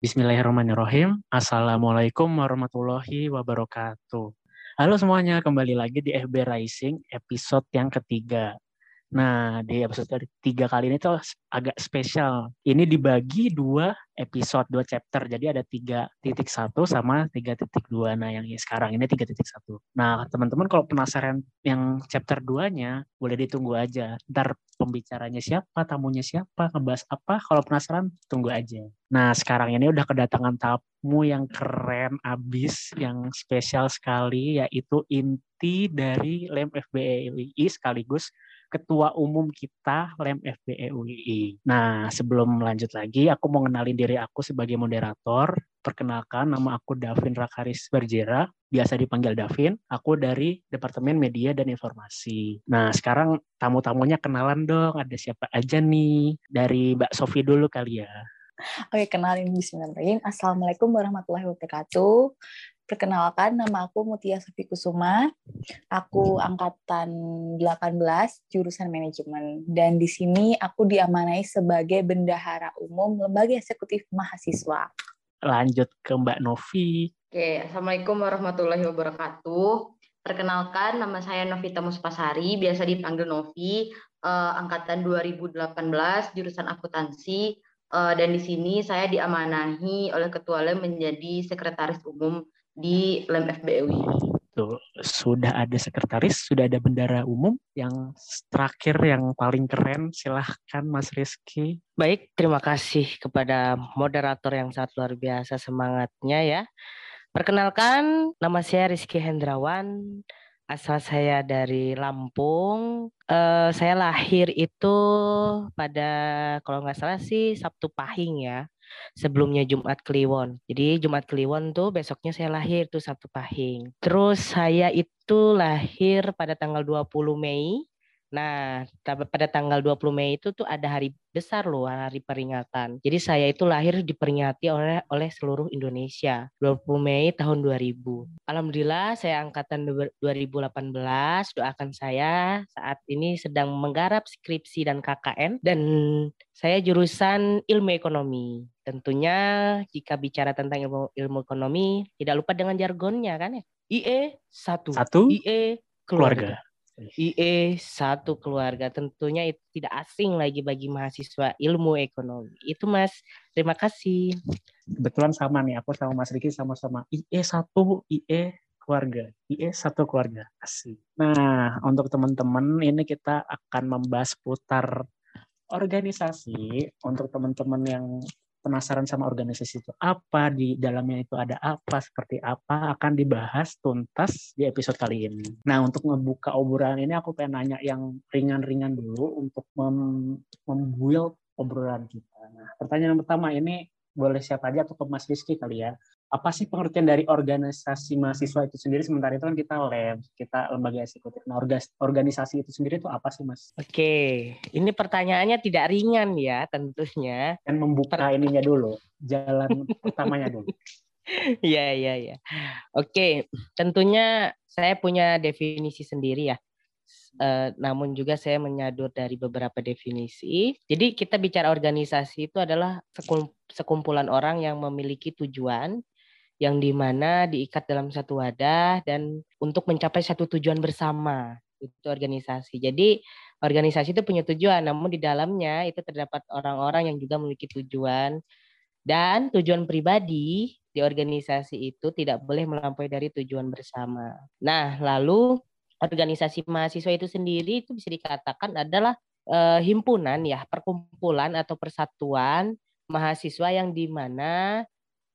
Bismillahirrahmanirrahim. Assalamualaikum warahmatullahi wabarakatuh. Halo semuanya, kembali lagi di FB Rising episode yang ketiga. Nah, di episode ketiga kali ini tuh agak spesial. Ini dibagi dua episode, dua chapter. Jadi ada tiga titik satu sama tiga titik dua. Nah, yang sekarang ini tiga titik satu. Nah, teman-teman kalau penasaran yang chapter 2-nya, boleh ditunggu aja. Ntar pembicaranya siapa, tamunya siapa, ngebahas apa. Kalau penasaran, tunggu aja. Nah, sekarang ini udah kedatangan tamu yang keren abis, yang spesial sekali, yaitu inti dari LEM FBE UI sekaligus ketua umum kita LEM FBE UII. Nah, sebelum lanjut lagi, aku mau kenalin diri aku sebagai moderator. Perkenalkan, nama aku Davin Rakaris Berjera, biasa dipanggil Davin. Aku dari Departemen Media dan Informasi. Nah, sekarang tamu-tamunya kenalan dong. Ada siapa aja nih? Dari Mbak Sofi dulu kali ya. Oke, kenalin Bismillahirrahmanirrahim. Assalamualaikum warahmatullahi wabarakatuh. Perkenalkan, nama aku Mutia Sofi Kusuma. Aku angkatan 18, jurusan manajemen. Dan di sini aku diamanai sebagai bendahara umum Lembaga Eksekutif Mahasiswa. Lanjut ke Mbak Novi. Oke, Assalamualaikum warahmatullahi wabarakatuh. Perkenalkan, nama saya Novita Muspasari, biasa dipanggil Novi, uh, angkatan 2018, jurusan akuntansi, uh, dan di sini saya diamanahi oleh Ketua LEM menjadi Sekretaris Umum di LEM FBUI. Tuh, sudah ada sekretaris, sudah ada bendara umum. Yang terakhir yang paling keren, silahkan Mas Rizky. Baik, terima kasih kepada moderator yang sangat luar biasa semangatnya ya. Perkenalkan, nama saya Rizky Hendrawan, asal saya dari Lampung. Uh, saya lahir itu pada kalau nggak salah sih Sabtu Pahing ya sebelumnya Jumat Kliwon. Jadi Jumat Kliwon tuh besoknya saya lahir tuh Sabtu Pahing. Terus saya itu lahir pada tanggal 20 Mei Nah, pada tanggal 20 Mei itu tuh ada hari besar loh, hari peringatan. Jadi saya itu lahir diperingati oleh oleh seluruh Indonesia. 20 Mei tahun 2000. Alhamdulillah saya angkatan 2018. Doakan saya saat ini sedang menggarap skripsi dan KKN dan saya jurusan ilmu ekonomi. Tentunya jika bicara tentang ilmu ilmu ekonomi tidak lupa dengan jargonnya kan ya. IE satu. Satu. IE keluarga. keluarga. IE satu keluarga tentunya itu tidak asing lagi bagi mahasiswa ilmu ekonomi. Itu Mas, terima kasih. Kebetulan sama nih, aku sama Mas Riki sama-sama IE satu IE keluarga. IE satu keluarga. Asik. Nah, untuk teman-teman ini kita akan membahas putar organisasi untuk teman-teman yang penasaran sama organisasi itu apa, di dalamnya itu ada apa, seperti apa, akan dibahas tuntas di episode kali ini. Nah, untuk membuka obrolan ini aku pengen nanya yang ringan-ringan dulu untuk mem membuild obrolan kita. Nah, pertanyaan pertama ini boleh siapa aja atau ke Mas Rizky kali ya apa sih pengertian dari organisasi mahasiswa itu sendiri sementara itu kan kita lab kita lembaga eksekutif nah organisasi itu sendiri itu apa sih mas oke ini pertanyaannya tidak ringan ya tentunya kan membuka per... ininya dulu jalan pertamanya dulu Iya, iya, iya. Oke, tentunya saya punya definisi sendiri ya. Uh, namun juga saya menyadur dari beberapa definisi. Jadi kita bicara organisasi itu adalah sekumpulan orang yang memiliki tujuan yang di mana diikat dalam satu wadah dan untuk mencapai satu tujuan bersama itu organisasi. Jadi organisasi itu punya tujuan, namun di dalamnya itu terdapat orang-orang yang juga memiliki tujuan dan tujuan pribadi di organisasi itu tidak boleh melampaui dari tujuan bersama. Nah, lalu organisasi mahasiswa itu sendiri itu bisa dikatakan adalah eh, himpunan ya, perkumpulan atau persatuan mahasiswa yang di mana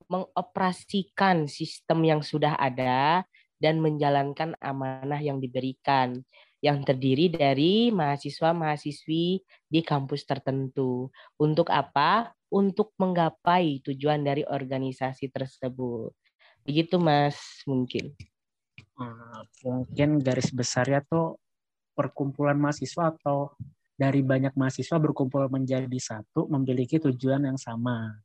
mengoperasikan sistem yang sudah ada dan menjalankan amanah yang diberikan yang terdiri dari mahasiswa-mahasiswi di kampus tertentu. Untuk apa? Untuk menggapai tujuan dari organisasi tersebut. Begitu Mas mungkin. Hmm, mungkin garis besarnya tuh perkumpulan mahasiswa atau dari banyak mahasiswa berkumpul menjadi satu memiliki tujuan yang sama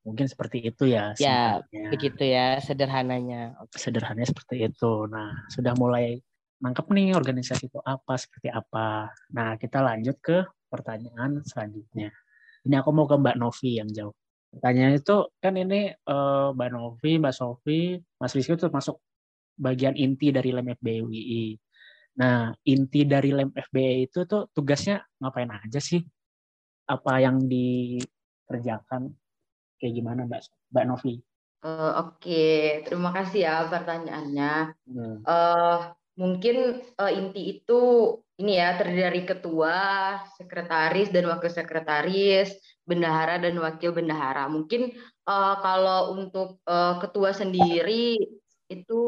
Mungkin seperti itu ya. Ya, begitu ya sederhananya. Sederhananya seperti itu. Nah, sudah mulai nangkep nih organisasi itu apa, seperti apa. Nah, kita lanjut ke pertanyaan selanjutnya. Ini aku mau ke Mbak Novi yang jauh. Pertanyaan itu kan ini uh, Mbak Novi, Mbak Sofi, Mas Rizky itu masuk bagian inti dari LEM FBUI. Nah, inti dari LEM FBI itu tuh tugasnya ngapain aja sih? Apa yang dikerjakan? Kayak gimana Mbak, Mbak Novi? Uh, Oke, okay. terima kasih ya pertanyaannya. Hmm. Uh, mungkin uh, inti itu ini ya terdiri dari ketua, sekretaris dan wakil sekretaris, bendahara dan wakil bendahara. Mungkin uh, kalau untuk uh, ketua sendiri itu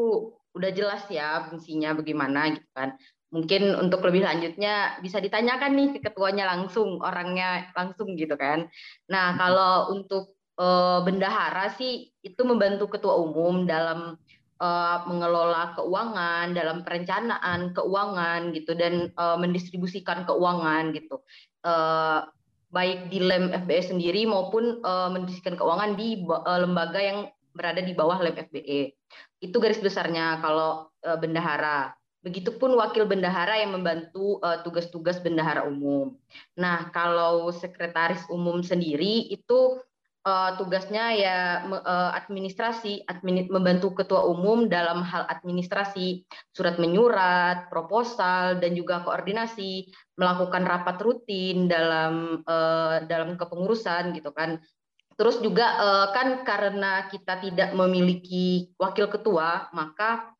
udah jelas ya fungsinya bagaimana gitu kan. Mungkin untuk lebih lanjutnya bisa ditanyakan nih ke ketuanya langsung, orangnya langsung gitu kan. Nah, kalau untuk uh, bendahara sih itu membantu ketua umum dalam uh, mengelola keuangan, dalam perencanaan keuangan gitu dan uh, mendistribusikan keuangan gitu. Uh, baik di LEM FBE sendiri maupun uh, mendistribusikan keuangan di uh, lembaga yang berada di bawah LEM FBE. Itu garis besarnya kalau uh, bendahara. Begitupun wakil bendahara yang membantu tugas-tugas uh, bendahara umum. Nah, kalau sekretaris umum sendiri itu uh, tugasnya ya uh, administrasi, admin, membantu ketua umum dalam hal administrasi, surat menyurat, proposal dan juga koordinasi, melakukan rapat rutin dalam uh, dalam kepengurusan gitu kan. Terus juga uh, kan karena kita tidak memiliki wakil ketua, maka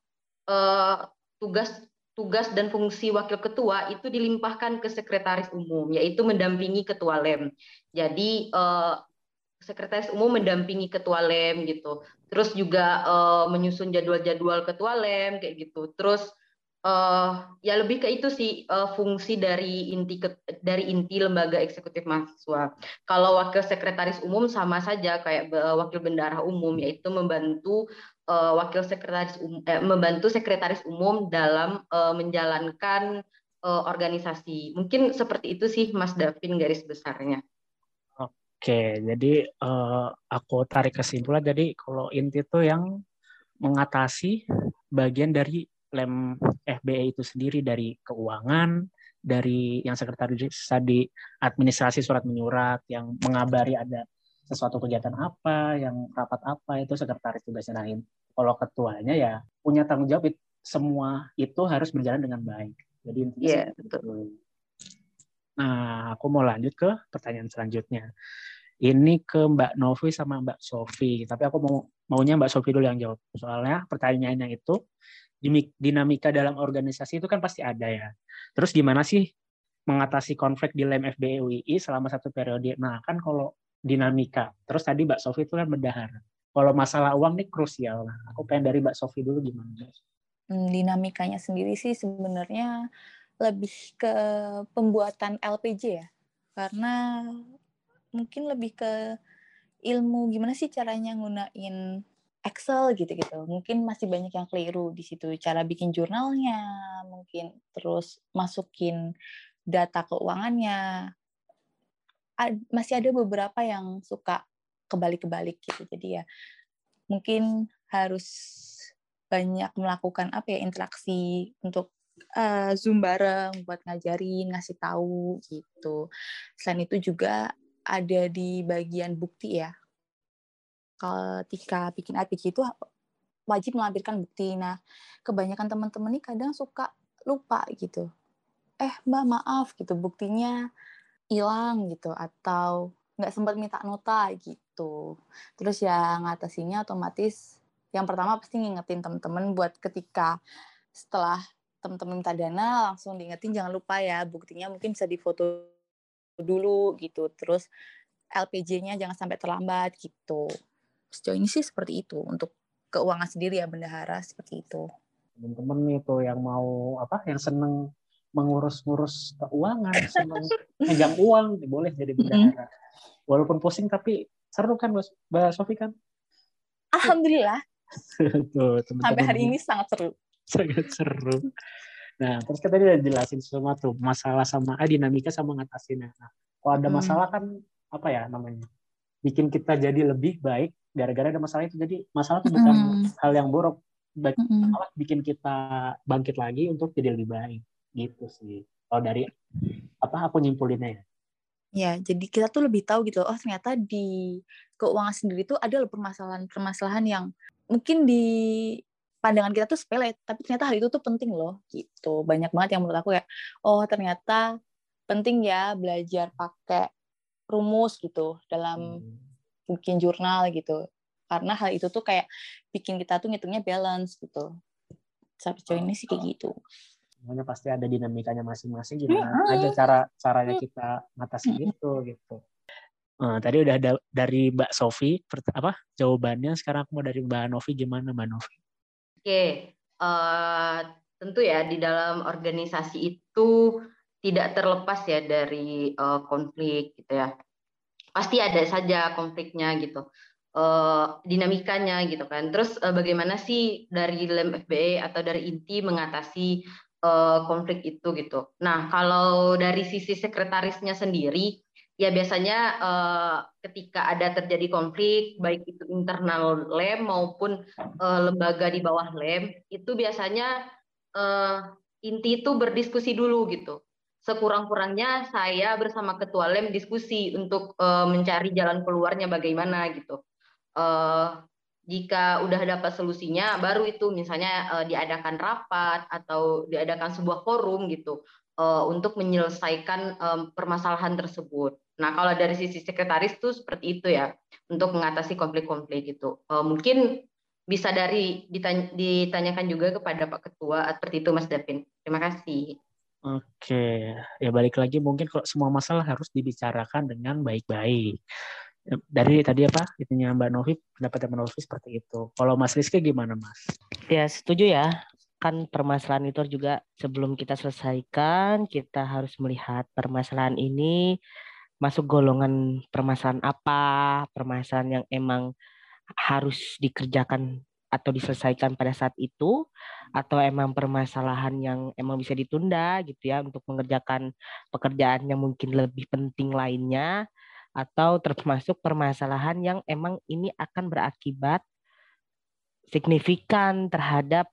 uh, tugas tugas dan fungsi wakil ketua itu dilimpahkan ke sekretaris umum, yaitu mendampingi ketua lem. Jadi sekretaris umum mendampingi ketua lem gitu. Terus juga uh, menyusun jadwal-jadwal ketua lem kayak gitu. Terus uh, ya lebih ke itu sih uh, fungsi dari inti ke, dari inti lembaga eksekutif mahasiswa. Kalau wakil sekretaris umum sama saja kayak wakil bendahara umum yaitu membantu uh, wakil sekretaris umum eh, membantu sekretaris umum dalam uh, menjalankan uh, organisasi. Mungkin seperti itu sih Mas Davin garis besarnya. Oke, jadi uh, aku tarik kesimpulan. Jadi kalau inti itu yang mengatasi bagian dari lem FBA itu sendiri dari keuangan, dari yang sekretaris tadi administrasi surat menyurat, yang mengabari ada sesuatu kegiatan apa, yang rapat apa itu sekretaris tugasnya. Nah, kalau ketuanya ya punya tanggung jawab semua itu harus berjalan dengan baik. Jadi intinya yeah, betul. Nah, aku mau lanjut ke pertanyaan selanjutnya. Ini ke Mbak Novi sama Mbak Sofi, tapi aku mau maunya Mbak Sofi dulu yang jawab. Soalnya pertanyaannya itu dinamika dalam organisasi itu kan pasti ada ya. Terus gimana sih mengatasi konflik di LEM FBE UII selama satu periode? Nah, kan kalau dinamika. Terus tadi Mbak Sofi itu kan berdahara. Kalau masalah uang nih krusial. Nah, aku pengen dari Mbak Sofi dulu gimana? Hmm, dinamikanya sendiri sih sebenarnya lebih ke pembuatan LPG ya. Karena mungkin lebih ke ilmu gimana sih caranya ngunain Excel gitu-gitu. Mungkin masih banyak yang keliru di situ. Cara bikin jurnalnya, mungkin terus masukin data keuangannya. Masih ada beberapa yang suka kebalik-kebalik gitu. Jadi ya mungkin harus banyak melakukan apa ya interaksi untuk uh, Zoom bareng buat ngajarin, ngasih tahu gitu. Selain itu juga ada di bagian bukti ya. Ketika bikin RPG itu wajib melampirkan bukti. Nah, kebanyakan teman-teman ini kadang suka lupa gitu. Eh, Mbak maaf gitu, buktinya hilang gitu atau nggak sempat minta nota gitu. Terus ya ngatasinya otomatis yang pertama pasti ngingetin teman-teman buat ketika setelah teman-teman minta dana langsung diingetin jangan lupa ya buktinya mungkin bisa difoto dulu gitu. Terus LPJ-nya jangan sampai terlambat gitu. Sejauh ini sih seperti itu untuk keuangan sendiri ya bendahara seperti itu. Teman-teman itu yang mau apa yang seneng mengurus-ngurus keuangan seneng megang uang boleh jadi bendahara. Walaupun pusing tapi seru kan Mbak Sofi kan? Alhamdulillah. Tuh, teman -teman sampai hari ini sangat seru. Sangat seru. Nah, terus kita tadi udah jelasin semua tuh masalah sama ah, dinamika sama ngatasinnya. Nah, kalau ada hmm. masalah kan apa ya namanya? Bikin kita jadi lebih baik gara-gara ada masalah itu. Jadi masalah itu bukan mm. hal yang buruk, baik mm. malah bikin kita bangkit lagi untuk jadi lebih baik gitu sih. Kalau dari apa aku nyimpulinnya ya. Ya, jadi kita tuh lebih tahu gitu. Oh, ternyata di keuangan sendiri tuh ada loh permasalahan-permasalahan yang mungkin di pandangan kita tuh sepele, tapi ternyata hal itu tuh penting loh, gitu. Banyak banget yang menurut aku ya, oh ternyata penting ya belajar pakai rumus gitu dalam hmm. bikin jurnal gitu. Karena hal itu tuh kayak bikin kita tuh ngitungnya balance gitu. Sampai sejauh ini sih kayak gitu. Semuanya pasti ada dinamikanya masing-masing gimana hmm. aja cara caranya kita ngatasi hmm. itu gitu. Uh, tadi udah ada dari Mbak Sofi apa jawabannya sekarang aku mau dari Mbak Novi gimana Mbak Novi? Oke, uh, tentu ya di dalam organisasi itu tidak terlepas ya dari uh, konflik gitu ya. Pasti ada saja konfliknya gitu. Uh, dinamikanya gitu kan. Terus uh, bagaimana sih dari LEM FBE atau dari INTI mengatasi uh, konflik itu gitu. Nah, kalau dari sisi sekretarisnya sendiri ya biasanya uh, ketika ada terjadi konflik baik itu internal lem maupun uh, lembaga di bawah lem itu biasanya uh, inti itu berdiskusi dulu gitu. Sekurang-kurangnya saya bersama ketua lem diskusi untuk uh, mencari jalan keluarnya bagaimana gitu. Uh, jika udah dapat solusinya baru itu misalnya uh, diadakan rapat atau diadakan sebuah forum gitu uh, untuk menyelesaikan um, permasalahan tersebut Nah, kalau dari sisi sekretaris tuh seperti itu ya, untuk mengatasi konflik-konflik itu. Uh, mungkin bisa dari ditanya, ditanyakan juga kepada Pak Ketua seperti itu Mas Davin. Terima kasih. Oke, ya balik lagi mungkin kalau semua masalah harus dibicarakan dengan baik-baik. Dari tadi apa? Itunya Mbak Novi, pendapat Mbak Novi seperti itu. Kalau Mas Rizky gimana Mas? Ya setuju ya. Kan permasalahan itu juga sebelum kita selesaikan, kita harus melihat permasalahan ini masuk golongan permasalahan apa, permasalahan yang emang harus dikerjakan atau diselesaikan pada saat itu atau emang permasalahan yang emang bisa ditunda gitu ya untuk mengerjakan pekerjaan yang mungkin lebih penting lainnya atau termasuk permasalahan yang emang ini akan berakibat signifikan terhadap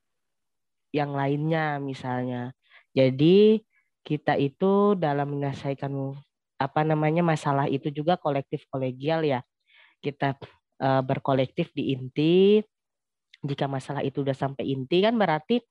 yang lainnya misalnya. Jadi kita itu dalam menyelesaikan apa namanya masalah itu juga kolektif kolegial ya. Kita uh, berkolektif di inti. Jika masalah itu sudah sampai inti kan berarti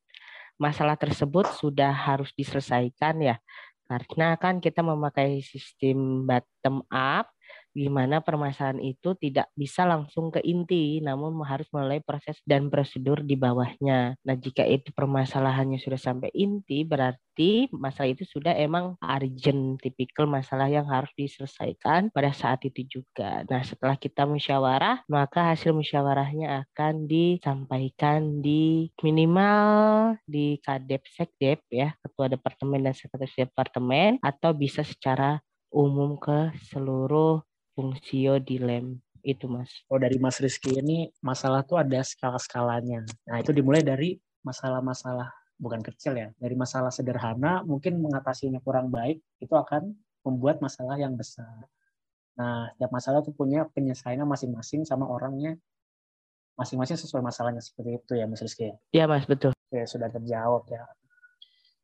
masalah tersebut sudah harus diselesaikan ya. Karena kan kita memakai sistem bottom up gimana permasalahan itu tidak bisa langsung ke inti, namun harus melalui proses dan prosedur di bawahnya. Nah, jika itu permasalahannya sudah sampai inti, berarti masalah itu sudah emang urgent, tipikal masalah yang harus diselesaikan pada saat itu juga. Nah, setelah kita musyawarah, maka hasil musyawarahnya akan disampaikan di minimal di Kadep Sekdep ya, Ketua Departemen dan Sekretaris Departemen, atau bisa secara umum ke seluruh fungsio di lem itu mas. Oh dari Mas Rizky ini masalah tuh ada skala-skalanya. Nah itu dimulai dari masalah-masalah bukan kecil ya, dari masalah sederhana mungkin mengatasinya kurang baik itu akan membuat masalah yang besar. Nah setiap masalah itu punya penyelesaiannya masing-masing sama orangnya masing-masing sesuai masalahnya seperti itu ya Mas Rizky. Iya Mas betul. Oke sudah terjawab ya.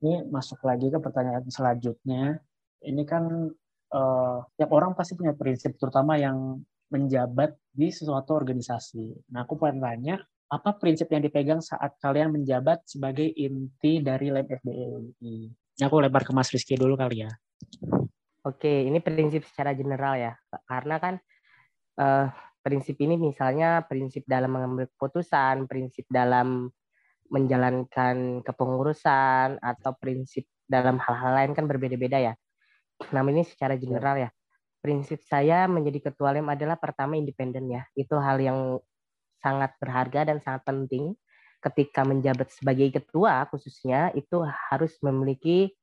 Ini masuk lagi ke pertanyaan selanjutnya. Ini kan uh, tiap orang pasti punya prinsip, terutama yang menjabat di sesuatu organisasi. Nah, aku pengen tanya, apa prinsip yang dipegang saat kalian menjabat sebagai inti dari Lab FBE ini? Aku lebar ke Mas Rizky dulu kali ya. Oke, ini prinsip secara general ya. Karena kan uh, prinsip ini misalnya prinsip dalam mengambil keputusan, prinsip dalam menjalankan kepengurusan, atau prinsip dalam hal-hal lain kan berbeda-beda ya. Nah ini secara general ya. Prinsip saya menjadi ketua lem adalah pertama independen ya. Itu hal yang sangat berharga dan sangat penting ketika menjabat sebagai ketua khususnya itu harus memiliki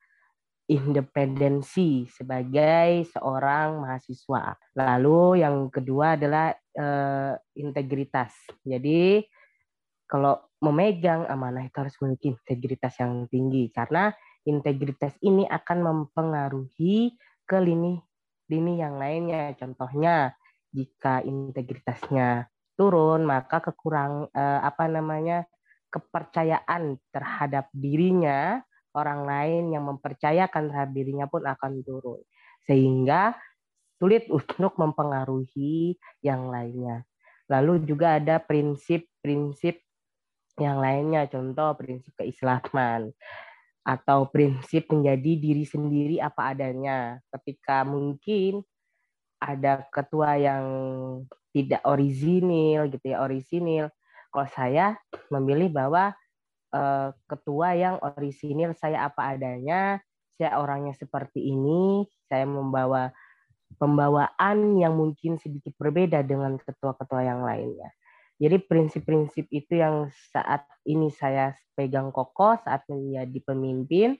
independensi sebagai seorang mahasiswa. Lalu yang kedua adalah eh, integritas. Jadi kalau memegang amanah itu harus memiliki integritas yang tinggi karena integritas ini akan mempengaruhi ke lini lini yang lainnya. Contohnya jika integritasnya turun, maka kekurang eh, apa namanya kepercayaan terhadap dirinya orang lain yang mempercayakan terhadap dirinya pun akan turun. Sehingga sulit untuk mempengaruhi yang lainnya. Lalu juga ada prinsip-prinsip yang lainnya, contoh prinsip keislaman atau prinsip menjadi diri sendiri apa adanya. Ketika mungkin ada ketua yang tidak orisinil gitu ya, orisinil. Kalau saya memilih bahwa uh, ketua yang orisinil saya apa adanya, saya orangnya seperti ini, saya membawa pembawaan yang mungkin sedikit berbeda dengan ketua-ketua yang lainnya. Jadi prinsip-prinsip itu yang saat ini saya pegang kokoh saat menjadi pemimpin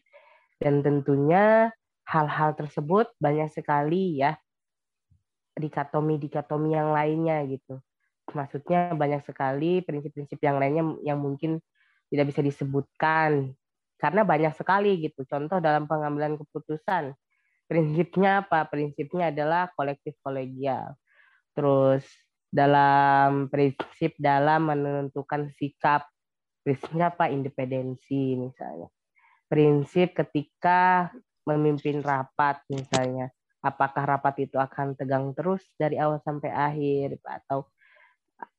dan tentunya hal-hal tersebut banyak sekali ya dikotomi-dikotomi yang lainnya gitu. Maksudnya banyak sekali prinsip-prinsip yang lainnya yang mungkin tidak bisa disebutkan karena banyak sekali gitu. Contoh dalam pengambilan keputusan prinsipnya apa? Prinsipnya adalah kolektif kolegial. Terus dalam prinsip dalam menentukan sikap. Prinsipnya apa? Independensi misalnya. Prinsip ketika memimpin rapat misalnya. Apakah rapat itu akan tegang terus dari awal sampai akhir atau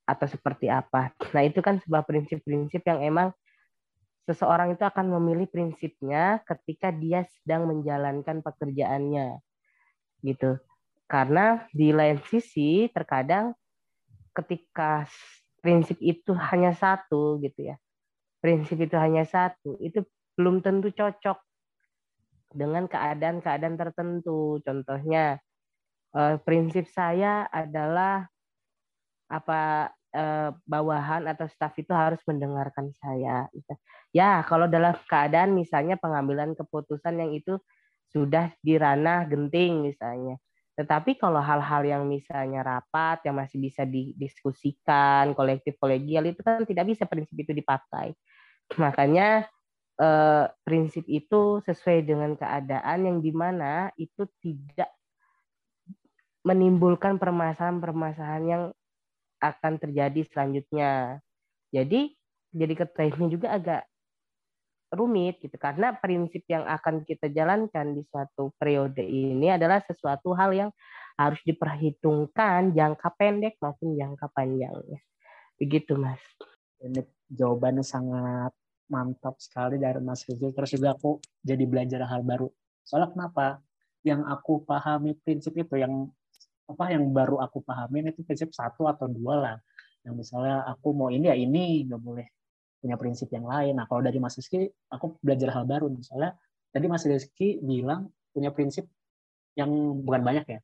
atau seperti apa? Nah itu kan sebuah prinsip-prinsip yang emang seseorang itu akan memilih prinsipnya ketika dia sedang menjalankan pekerjaannya. Gitu. Karena di lain sisi terkadang ketika prinsip itu hanya satu gitu ya. Prinsip itu hanya satu itu belum tentu cocok dengan keadaan-keadaan tertentu. Contohnya eh, prinsip saya adalah apa eh, bawahan atau staf itu harus mendengarkan saya ya kalau dalam keadaan misalnya pengambilan keputusan yang itu sudah di ranah genting misalnya tetapi kalau hal-hal yang misalnya rapat yang masih bisa didiskusikan kolektif kolegial itu kan tidak bisa prinsip itu dipakai. Makanya eh, prinsip itu sesuai dengan keadaan yang di mana itu tidak menimbulkan permasalahan-permasalahan yang akan terjadi selanjutnya. Jadi jadi ketua juga agak rumit gitu karena prinsip yang akan kita jalankan di suatu periode ini adalah sesuatu hal yang harus diperhitungkan jangka pendek maupun jangka panjangnya. Begitu, Mas. Ini jawabannya sangat mantap sekali dari Mas Rizal. Terus juga aku jadi belajar hal baru. Soalnya kenapa? Yang aku pahami prinsip itu yang apa yang baru aku pahamin itu prinsip satu atau dua lah. Yang misalnya aku mau ini ya ini, nggak boleh punya prinsip yang lain. Nah, kalau dari Mas Rizky, aku belajar hal baru. Misalnya, tadi Mas Rizky bilang punya prinsip yang bukan banyak ya.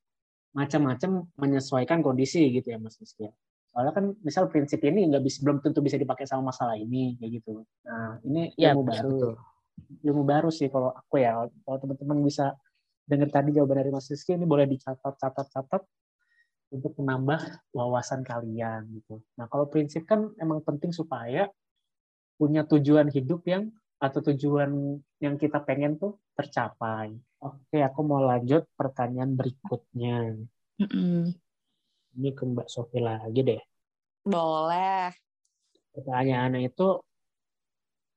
Macam-macam menyesuaikan kondisi gitu ya Mas Rizky. Soalnya kan misal prinsip ini nggak bisa belum tentu bisa dipakai sama masalah ini kayak gitu. Nah, ini ya, ilmu baru. Betul. Ilmu baru sih kalau aku ya. Kalau teman-teman bisa dengar tadi jawaban dari Mas Rizky ini boleh dicatat catat catat untuk menambah wawasan kalian gitu. Nah, kalau prinsip kan emang penting supaya punya tujuan hidup yang atau tujuan yang kita pengen tuh tercapai. Oke, aku mau lanjut pertanyaan berikutnya. Mm -mm. Ini ke Mbak Sofi lagi deh. Boleh. Pertanyaannya itu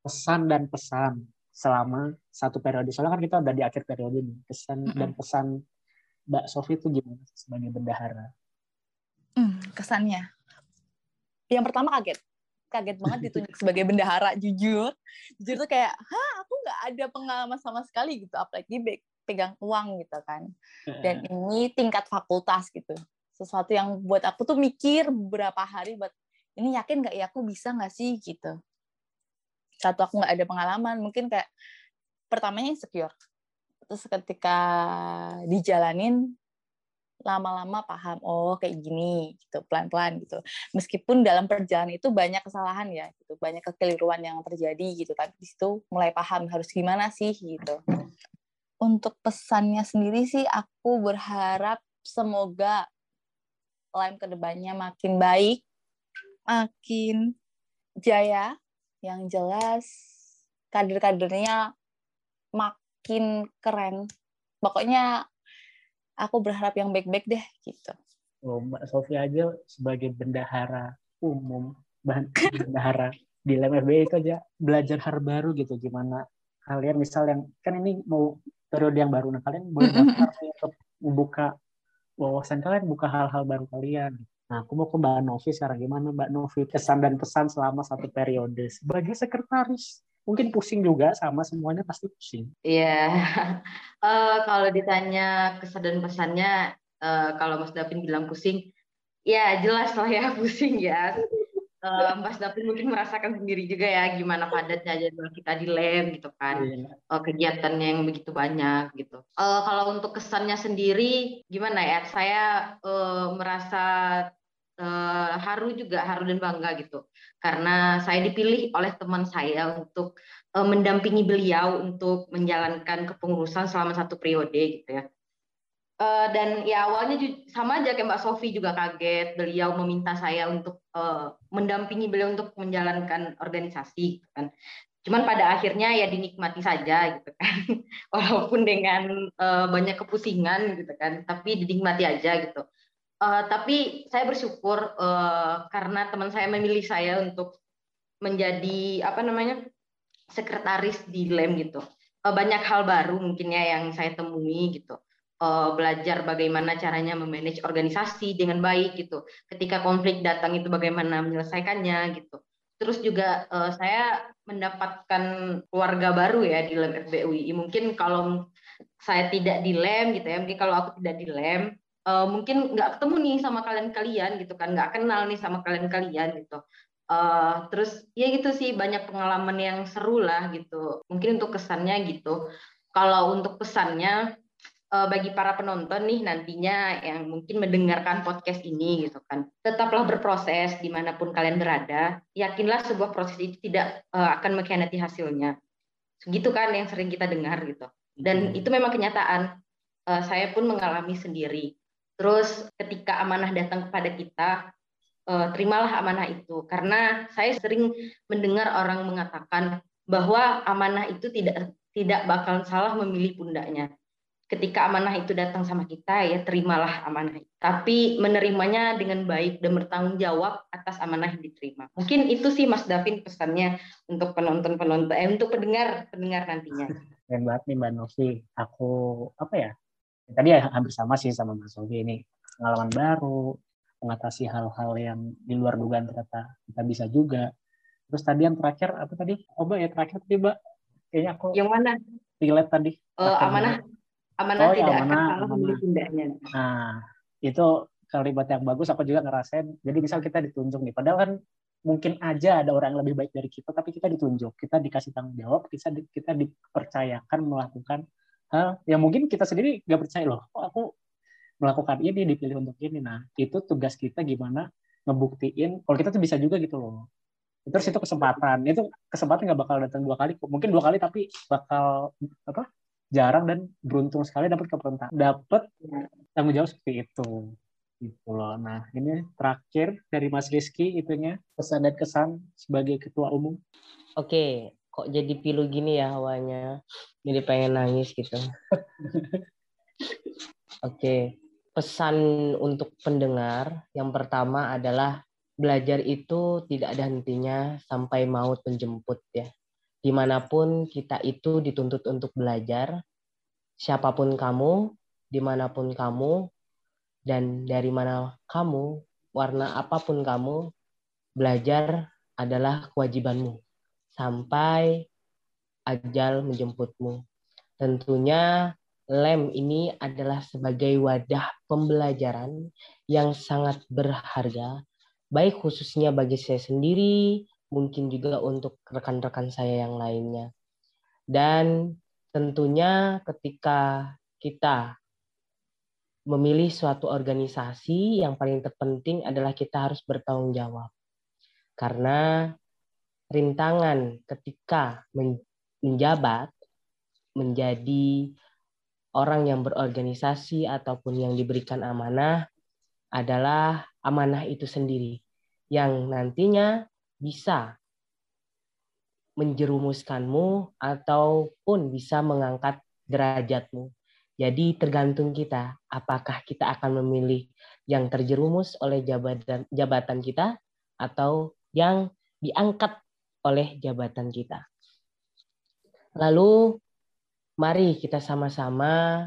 pesan dan pesan selama satu periode. Soalnya kan kita udah di akhir periode nih. Pesan mm -mm. dan pesan Mbak Sofi itu gimana sebagai bendahara? Mm, kesannya. Yang pertama kaget kaget banget ditunjuk sebagai bendahara jujur. Jujur tuh kayak hah aku nggak ada pengalaman sama sekali gitu apalagi pegang uang gitu kan. Dan ini tingkat fakultas gitu. Sesuatu yang buat aku tuh mikir beberapa hari buat ini yakin nggak ya aku bisa nggak sih? gitu. Satu aku nggak ada pengalaman mungkin kayak pertamanya insecure. Terus ketika dijalanin lama-lama paham oh kayak gini gitu pelan-pelan gitu. Meskipun dalam perjalanan itu banyak kesalahan ya gitu. Banyak kekeliruan yang terjadi gitu tapi di situ mulai paham harus gimana sih gitu. Untuk pesannya sendiri sih aku berharap semoga lain ke depannya makin baik makin jaya yang jelas kader-kadernya makin keren. Pokoknya aku berharap yang baik-baik deh gitu. Oh, Mbak Sofia aja sebagai bendahara umum, bendahara di LMFB itu aja belajar hal baru gitu gimana kalian misal yang kan ini mau periode yang baru nah kalian boleh daftar untuk membuka wawasan kalian, buka hal-hal baru kalian. Nah, aku mau ke Mbak Novi sekarang. Gimana Mbak Novi kesan dan pesan selama satu periode sebagai sekretaris? Mungkin pusing juga sama semuanya pasti pusing. Iya, uh, kalau ditanya kesan dan pesannya, uh, kalau Mas Davin bilang pusing, ya jelas lah ya pusing ya. Uh, Mas David mungkin merasakan sendiri juga ya gimana padatnya jadwal kita di lem gitu kan. Yeah. uh, kegiatannya yang begitu banyak gitu. Uh, kalau untuk kesannya sendiri gimana ya? Saya uh, merasa uh, haru juga haru dan bangga gitu. Karena saya dipilih oleh teman saya untuk uh, mendampingi beliau untuk menjalankan kepengurusan selama satu periode gitu ya. Uh, dan ya awalnya sama aja kayak Mbak Sofi juga kaget beliau meminta saya untuk uh, mendampingi beliau untuk menjalankan organisasi gitu kan. Cuman pada akhirnya ya dinikmati saja gitu kan. Walaupun dengan banyak kepusingan gitu kan tapi dinikmati aja gitu uh, tapi saya bersyukur uh, karena teman saya memilih saya untuk menjadi apa namanya sekretaris di lem gitu uh, banyak hal baru mungkinnya yang saya temui gitu uh, belajar bagaimana caranya memanage organisasi dengan baik gitu. Ketika konflik datang itu bagaimana menyelesaikannya gitu. Terus juga uh, saya mendapatkan keluarga baru ya di LEM FBUI. Mungkin kalau saya tidak di LEM gitu ya, mungkin kalau aku tidak di LEM, uh, mungkin nggak ketemu nih sama kalian-kalian gitu kan, nggak kenal nih sama kalian-kalian gitu. Uh, terus ya gitu sih banyak pengalaman yang seru lah gitu. Mungkin untuk kesannya gitu. Kalau untuk pesannya uh, bagi para penonton nih nantinya yang mungkin mendengarkan podcast ini gitu kan tetaplah berproses di mana pun kalian berada yakinlah sebuah proses itu tidak uh, akan mengkhianati hasilnya gitu kan yang sering kita dengar gitu dan itu memang kenyataan uh, saya pun mengalami sendiri terus ketika amanah datang kepada kita uh, terimalah amanah itu karena saya sering mendengar orang mengatakan bahwa amanah itu tidak tidak bakal salah memilih pundaknya ketika amanah itu datang sama kita ya terimalah amanah itu. Tapi menerimanya dengan baik dan bertanggung jawab atas amanah yang diterima. Mungkin itu sih Mas Davin pesannya untuk penonton-penonton, eh, untuk pendengar pendengar nantinya. Keren banget nih Mbak Novi. Aku apa ya? Tadi ya hampir sama sih sama Mas Novi ini pengalaman baru, mengatasi hal-hal yang di luar dugaan ternyata kita bisa juga. Terus tadi yang terakhir apa tadi? Oh Mbak ya terakhir tadi Mbak. Kayaknya aku. Yang mana? Relate tadi. Uh, amanah amanah oh, tidak ya, amanah, akan salah tindaknya. Nah, itu kalimat yang bagus aku juga ngerasain. Jadi misal kita ditunjuk nih, padahal kan mungkin aja ada orang yang lebih baik dari kita, tapi kita ditunjuk, kita dikasih tanggung jawab, kita kita dipercayakan melakukan hal yang mungkin kita sendiri nggak percaya loh. Oh, aku melakukan ini dipilih untuk ini. Nah, itu tugas kita gimana ngebuktiin kalau kita tuh bisa juga gitu loh. Terus itu kesempatan, itu kesempatan nggak bakal datang dua kali, mungkin dua kali tapi bakal apa jarang dan beruntung sekali dapat kepentingan dapat tanggung jawab seperti itu gitu loh. Nah ini terakhir dari Mas Rizky itunya pesan dan kesan sebagai ketua umum. Oke, kok jadi pilu gini ya hawanya? Jadi pengen nangis gitu. Oke, pesan untuk pendengar yang pertama adalah belajar itu tidak ada hentinya sampai maut menjemput ya di mana pun kita itu dituntut untuk belajar, siapa pun kamu, di mana pun kamu, dan dari mana kamu, warna apa pun kamu, belajar adalah kewajibanmu sampai ajal menjemputmu. Tentunya lem ini adalah sebagai wadah pembelajaran yang sangat berharga, baik khususnya bagi saya sendiri, mungkin juga untuk rekan-rekan saya yang lainnya. Dan tentunya ketika kita memilih suatu organisasi, yang paling terpenting adalah kita harus bertanggung jawab. Karena rintangan ketika menjabat menjadi orang yang berorganisasi ataupun yang diberikan amanah adalah amanah itu sendiri yang nantinya bisa menjerumuskanmu ataupun bisa mengangkat derajatmu. Jadi tergantung kita apakah kita akan memilih yang terjerumus oleh jabatan jabatan kita atau yang diangkat oleh jabatan kita. Lalu mari kita sama-sama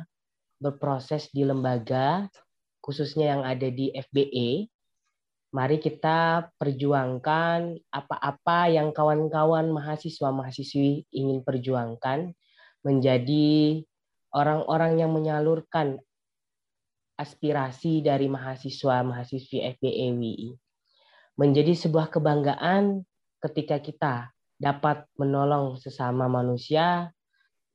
berproses di lembaga khususnya yang ada di FBE, mari kita perjuangkan apa-apa yang kawan-kawan mahasiswa-mahasiswi ingin perjuangkan menjadi orang-orang yang menyalurkan aspirasi dari mahasiswa-mahasiswi FBE WI. Menjadi sebuah kebanggaan ketika kita dapat menolong sesama manusia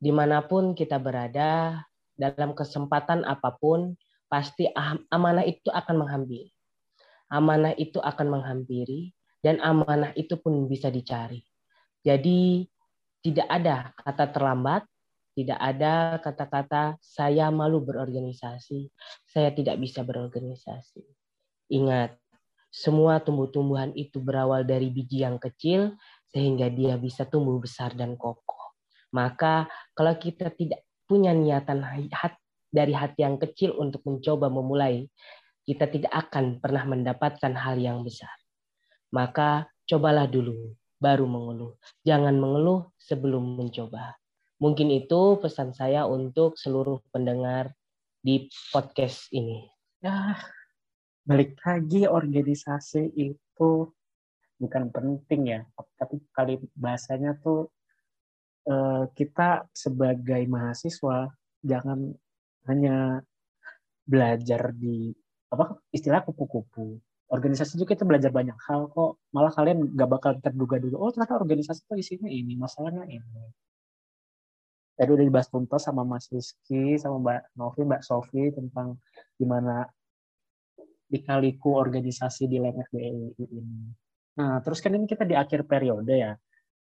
di mana pun kita berada, dalam kesempatan apa pun, pasti amanah itu akan menghampiri. Amanah itu akan menghampiri, dan amanah itu pun bisa dicari. Jadi, tidak ada kata terlambat, tidak ada kata-kata saya malu berorganisasi, saya tidak bisa berorganisasi. Ingat, semua tumbuh-tumbuhan itu berawal dari biji yang kecil sehingga dia bisa tumbuh besar dan kokoh. Maka kalau kita tidak punya niatan dari hati yang kecil untuk mencoba memulai, kita tidak akan pernah mendapatkan hal yang besar. Maka cobalah dulu, baru mengeluh. Jangan mengeluh sebelum mencoba. Mungkin itu pesan saya untuk seluruh pendengar di podcast ini. Ya, balik lagi organisasi itu bukan penting ya, tapi kali bahasanya tuh eh, kita sebagai mahasiswa jangan hanya belajar di apa istilah kupu-kupu. Organisasi juga kita belajar banyak hal kok. Malah kalian gak bakal terduga-duga oh ternyata organisasi itu isinya ini masalahnya ini. Tadi udah dibahas tuntas sama Mas Rizky, sama Mbak Novi, Mbak Sofi tentang gimana dikaliku organisasi di LEM FBI ini. Nah, terus kan ini kita di akhir periode ya.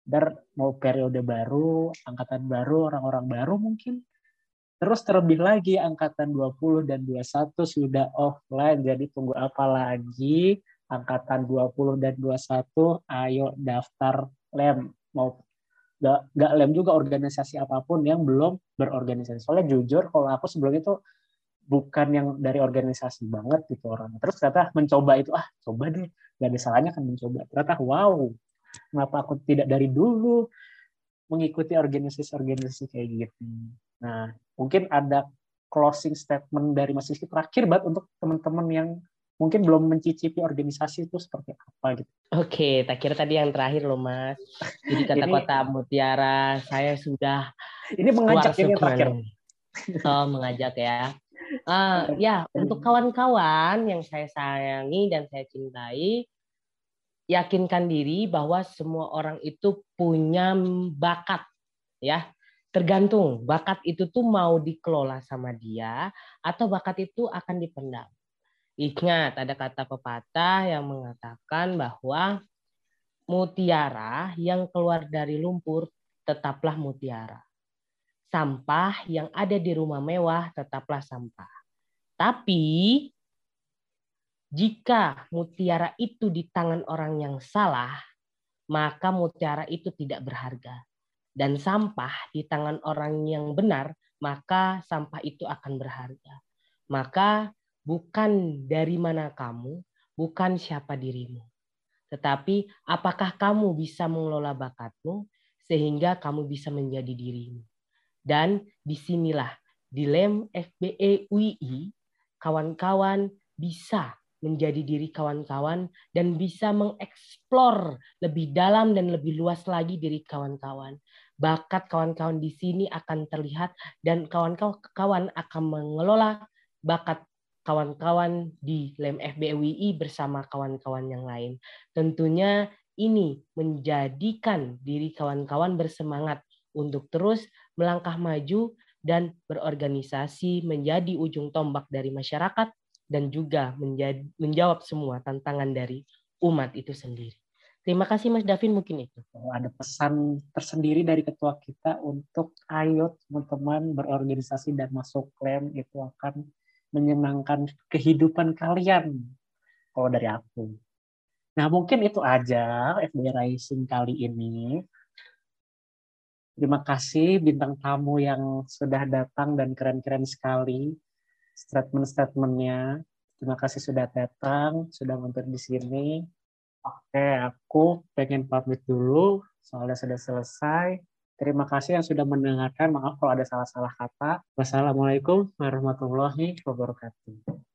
Dar mau periode baru, angkatan baru, orang-orang baru mungkin. Terus terlebih lagi angkatan 20 dan 21 sudah offline, jadi tunggu apa lagi? Angkatan 20 dan 21, ayo daftar LEM. Mau gak, gak lem juga organisasi apa pun yang belum berorganisasi. Soalnya jujur kalau aku sebelum itu bukan yang dari organisasi banget gitu orang. Terus ternyata mencoba itu ah coba deh, gak ada salahnya kan mencoba. Ternyata wow, kenapa aku tidak dari dulu mengikuti organisasi-organisasi kayak gitu. Nah mungkin ada closing statement dari Mas Rizky terakhir buat untuk teman-teman yang mungkin belum mencicipi organisasi itu seperti apa gitu. Oke, tak kira tadi yang terakhir loh Mas. Jadi kata ini, kota Mutiara, saya sudah ini mengajak ini yang terakhir. Oh, mengajak ya. Uh, ya, untuk kawan-kawan yang saya sayangi dan saya cintai, yakinkan diri bahwa semua orang itu punya bakat, ya. Tergantung bakat itu tuh mau dikelola sama dia atau bakat itu akan dipendam. Ingat, ada kata pepatah yang mengatakan bahwa mutiara yang keluar dari lumpur tetaplah mutiara. Sampah yang ada di rumah mewah tetaplah sampah. Tapi jika mutiara itu di tangan orang yang salah, maka mutiara itu tidak berharga. Dan sampah di tangan orang yang benar, maka sampah itu akan berharga. Maka bukan dari mana kamu, bukan siapa dirimu. Tetapi apakah kamu bisa mengelola bakatmu sehingga kamu bisa menjadi dirimu. Dan di sinilah di LEM FBE UI, kawan-kawan bisa menjadi diri kawan-kawan dan bisa mengeksplor lebih dalam dan lebih luas lagi diri kawan-kawan. Bakat kawan-kawan di sini akan terlihat dan kawan-kawan akan mengelola bakat kawan-kawan di LEM FBWI bersama kawan-kawan yang lain. Tentunya ini menjadikan diri kawan-kawan bersemangat untuk terus melangkah maju dan berorganisasi menjadi ujung tombak dari masyarakat dan juga menjadi, menjawab semua tantangan dari umat itu sendiri. Terima kasih Mas Davin mungkin itu. Ada pesan tersendiri dari ketua kita untuk ayo teman-teman berorganisasi dan masuk klaim itu akan menyenangkan kehidupan kalian kalau dari aku. Nah mungkin itu aja FBI Rising kali ini. Terima kasih bintang tamu yang sudah datang dan keren-keren sekali statement-statementnya. Terima kasih sudah datang, sudah mampir di sini. Oke, aku pengen pamit dulu, soalnya sudah selesai. Terima kasih yang sudah mendengarkan. Maaf kalau ada salah-salah kata. Wassalamualaikum warahmatullahi wabarakatuh.